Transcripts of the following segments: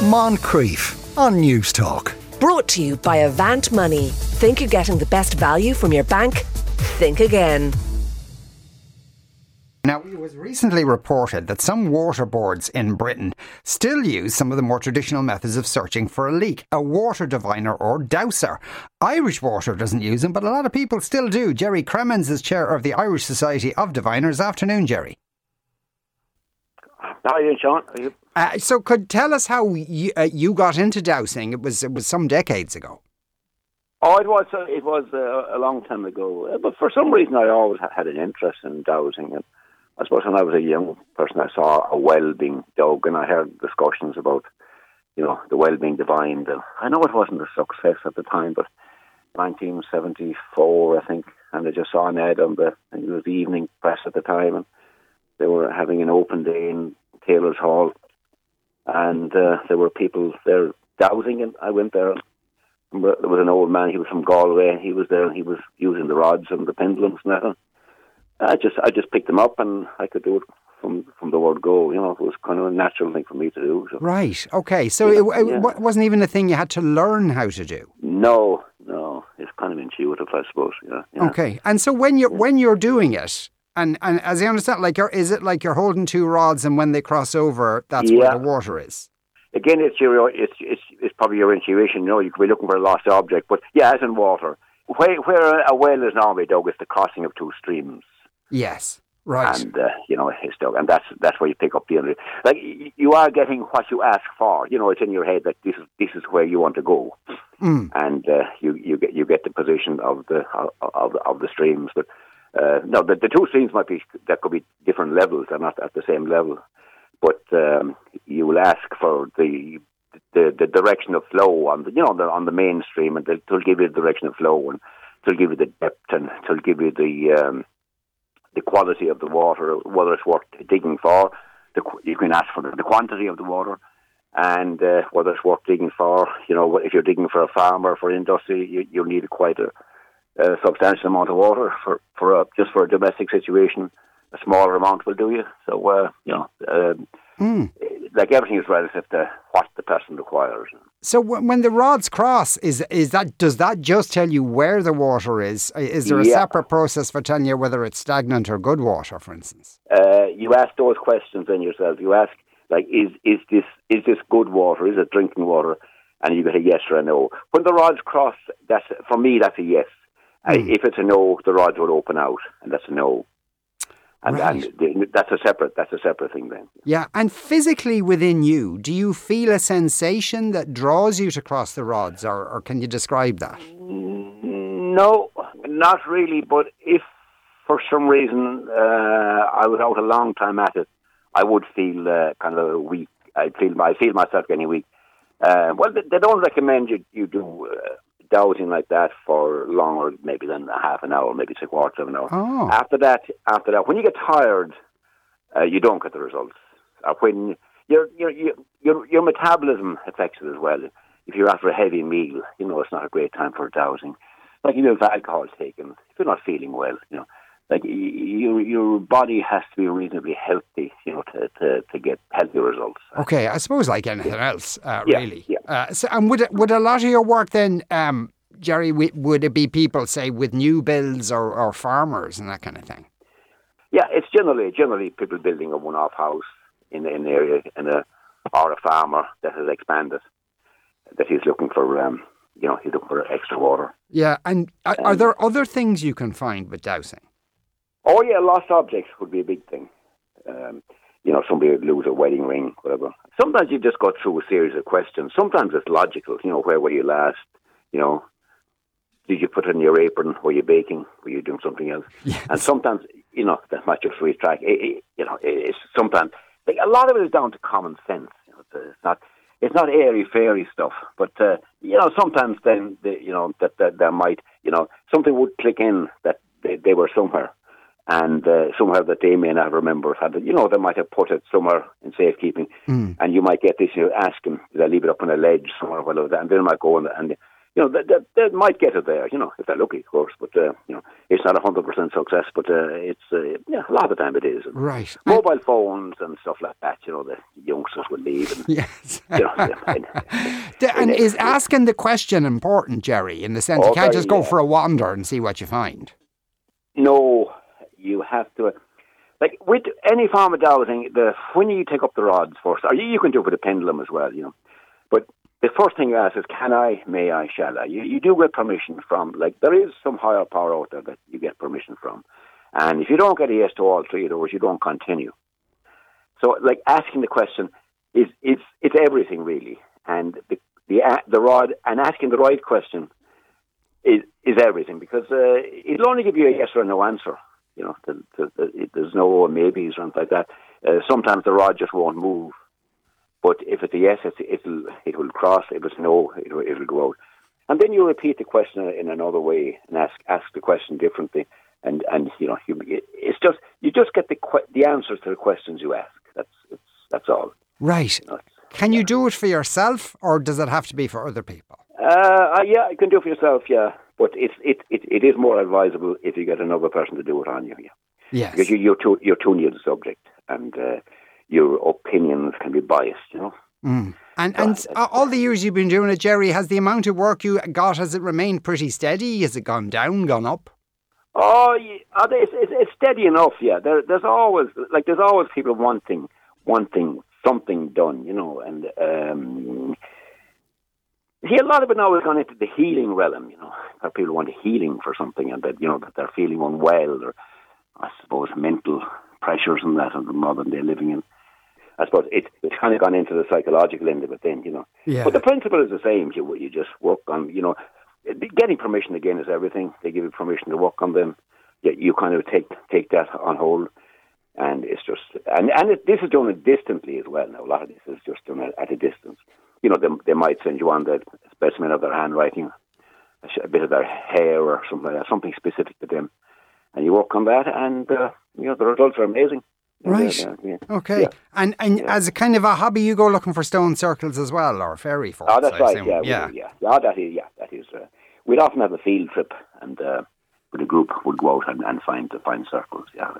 Moncrieff on Newstalk. Brought to you by Avant Money. Think you're getting the best value from your bank? Think again. Now, it was recently reported that some water boards in Britain still use some of the more traditional methods of searching for a leak, a water diviner or dowser. Irish Water doesn't use them, but a lot of people still do. Jerry Cremins is chair of the Irish Society of Diviners. Afternoon, Jerry. How are you, Sean? Are you? Uh, so, could tell us how you, uh, you got into dowsing? It was it was some decades ago. Oh, it was uh, it was uh, a long time ago, uh, but for some reason I always had an interest in dowsing, and I suppose when I was a young person, I saw a well being dog, and I heard discussions about, you know, the well being divined. And I know it wasn't a success at the time, but 1974, I think, and I just saw an ad on the, it was the evening press at the time, and they were having an open day in Tailors' Hall, and uh, there were people there dowsing, and I went there. There was an old man. He was from Galway. He was there. He was using the rods and the pendulums and that. I just I just picked them up and I could do it from from the word go. You know, it was kind of a natural thing for me to do. So. Right. Okay. So yeah, it, it yeah. wasn't even a thing you had to learn how to do. No, no. It's kind of intuitive, I suppose. Yeah. yeah. Okay. And so when you're when you're doing it, and and as I understand, like, is it like you're holding two rods, and when they cross over, that's where the water is? Again, it's your it's it's it's probably your intuition. You know, you could be looking for a lost object, but yeah, as in water. Where, where a well is normally dug is the crossing of two streams. Yes. Right. And uh, you know it's dug, and that's that's where you pick up the end. Like you are getting what you ask for. You know, it's in your head that this is this is where you want to go, mm. and uh, you you get you get the position of the of of the streams. But uh, no, the, the two streams might be that could be different levels. They're not at the same level, but um, you will ask for the the, the direction of flow on the you know the, on the main stream, and they'll, they'll give you the direction of flow, and they'll give you the depth, and they'll give you the um, the quality of the water, whether it's worth digging for. The, you can ask for the, quantity of the water, and uh, whether it's worth digging for. You know, if you're digging for a farm or for industry, you, you need quite a, a substantial amount of water for for a, just for a domestic situation. A smaller amount will do you. So, uh, you know, um, mm. like everything is relative to what the person requires. So when the rods cross, is is that does that just tell you where the water is? Is there a yeah. separate process for telling you whether it's stagnant or good water, for instance? Uh, you ask those questions in yourself. You ask like, is is this is this good water? Is it drinking water? And you get a yes or a no. When the rods cross, that's for me that's a yes. Mm. if it's a no, the rods will open out, and that's a no. And, right. and, that's a separate that's a separate thing then. Yeah, and physically within you, do you feel a sensation that draws you to cross the rods, or, or can you describe that? No, not really. But if for some reason uh, I was out a long time at it, I would feel uh, kind of weak. I feel I feel myself getting weak. Uh, well, they, they, don't recommend you you do dowsing like that for longer, maybe than a half an hour, maybe a quarter of an hour. Oh. After that, after that, when you get tired, uh, you don't get the results. Uh, when your your your your metabolism affects it as well. If you're after a heavy meal, you know it's not a great time for dowsing. Like you know, if alcohol's taken, if you're not feeling well, you know, like your your body has to be reasonably healthy, you know, to, to, to get healthy results. Okay, I suppose like anything else, uh, yeah, really. Yeah. Uh, so, and would would a lot of your work then, um, Jerry, would it be people say with new builds or, or farmers and that kind of thing? Yeah, it's generally generally people building a one-off house in in the area, in a or a farmer that has expanded that he's looking for. Um, you know, he's looking for extra water. Yeah, and are, um, are there other things you can find with dowsing? Oh yeah, lost objects would be a big thing. Um, you know, somebody would lose a wedding ring, whatever. Sometimes you just go through a series of questions. Sometimes it's logical. You know, where were you last? You know, did you put it in your apron? Were you baking? Were you doing something else? Yes. And sometimes, you know, that might just retract. It, it, you know, it's sometimes like a lot of it is down to common sense. You know, it's not it's not airy fairy stuff, but uh, you know, sometimes then the, you know that, that there might you know something would click in that they, they were somewhere and uh, somewhere that they may not remember had you know they might have put it somewhere in safekeeping mm. and you might get this you ask them did I leave it up on a ledge somewhere well and then they might go and, and you know, they, they, they, might get it there, you know, if they're lucky, of course. But uh, you know, it's not a hundred percent success, but uh, it's uh, yeah, a lot of the time it is. Right. Mobile and, phones and stuff like that. You know, the youngsters will leave. And, yes. You know, and, and is asking the question important, Jerry? In the sense, you can't just go yeah. for a wander and see what you find. No, you have to. Like with any form of dowsing, the when you take up the rods first, or you, you can do it with a pendulum as well, you know. But the first thing you ask is, can I, may I, shall I? You, you do get permission from, like, there is some higher power out there that you get permission from. And if you don't get a yes to all three of those, you don't continue. So, like, asking the question is, it's, it's everything, really. And the, the, the rod, and asking the right question is, is everything because uh, it'll only give you a yes or no answer. You know, the, the, the, there's no maybes or anything like that. Uh, sometimes the rod just won't move but if it's a yes, it's, it'll it will cross. If it's no, it'll, it'll go out. And then you repeat the question in another way and ask ask the question differently. And and you know you, it's just you just get the the answers to the questions you ask. That's it's, that's all. Right. You know, Can you do it for yourself, or does it have to be for other people? Uh, uh, yeah, you can do it for yourself. Yeah, but it's it, it it is more advisable if you get another person to do it on you. Yeah. Yes. Because you, you're too you're too near the subject, and uh, your opinions can be biased, you know. Mm. And and all the years you've been doing it, Jerry, has the amount of work you got has it remained pretty steady? Has it gone down, gone up? Oh, uh, it's, it's, it's steady enough. Yeah, there, there's always like there's always people wanting wanting something done, you know, and um, see a lot of it now has gone into the healing realm, you know, where people want healing for something, and that you know that they're feeling unwell or I suppose mental pressures and that of the modern day living in. I suppose it, it's kind of gone into the psychological end of it then, you know. Yeah. But the principle is the same. You, you just work on, you know, getting permission again is everything. They give you permission to work on them. You, you kind of take take that on hold. And it's just, and, and it, this is done distantly as well now. A lot of this is just done at, at a distance. You know, they, they might send you on the specimen of their handwriting, a, a bit of their hair or something like that, something specific to them. And you work on that, and, uh, you know, the results are amazing. Right. Uh, yeah. Okay. Yeah. And and yeah. as a kind of a hobby, you go looking for stone circles as well, or fairy forts. Oh, that's I right. Yeah, yeah, yeah. Yeah, that is. Yeah, that is. Uh, we'd often have a field trip, and uh, with a group would go out and, and find find circles. Yeah,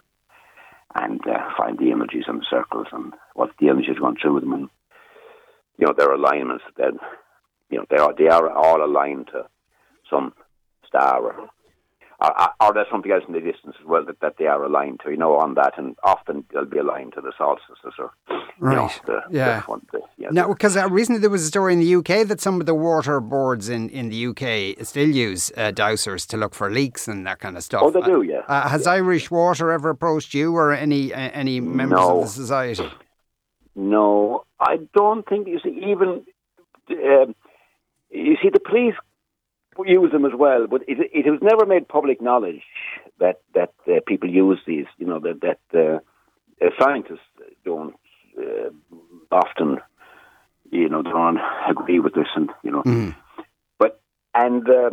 and uh, find the images on the circles and what the images run through with them, and you know their alignments. Then, you know, they are they are all aligned to some star or or, or there's something else in the distance as well that, that they are aligned to, you know, on that, and often they'll be aligned to the solstices or, right. Know, the, yeah. The, the, yeah. Now, because uh, recently there was a story in the UK that some of the water boards in, in the UK still use uh, dowsers to look for leaks and that kind of stuff. Oh, they do, yeah. Uh, has yeah. Irish Water ever approached you or any any members no. of the society? No, I don't think, you see, even. Um, you see, the police use them as well, but it, it was never made public knowledge that that uh, people use these. You know that that uh, uh, scientists don't uh, often, you know, don't agree with this, and you know, mm. but and uh,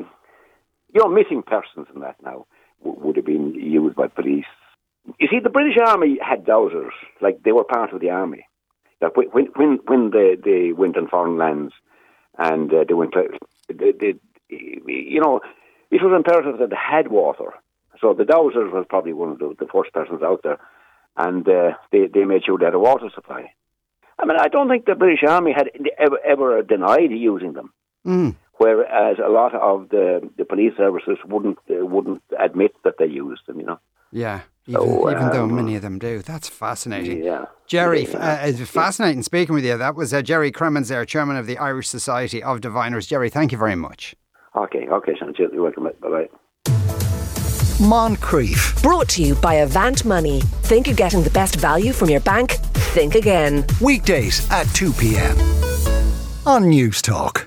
you know, missing persons and that now w- would have been used by police. You see, the British Army had dowsers, like they were part of the army. Like when when when they they went on foreign lands and uh, they went to, they, they you know, it was imperative that they had water. So the Dowsers was probably one of the, the first persons out there, and uh, they they made sure they had a water supply. I mean, I don't think the British Army had ever, ever denied using them, mm. whereas a lot of the, the police services wouldn't uh, wouldn't admit that they used them. You know. Yeah. Even, so, even um, though many of them do. That's fascinating. Yeah. Jerry, yeah. Uh, it's fascinating speaking with you. That was uh, Jerry Cremins there, Chairman of the Irish Society of Diviners. Jerry, thank you very much. Okay, okay, Sean. You're welcome. Bye bye. Moncrieff. Brought to you by Avant Money. Think you're getting the best value from your bank? Think again. Weekdays at 2 p.m. on Newstalk.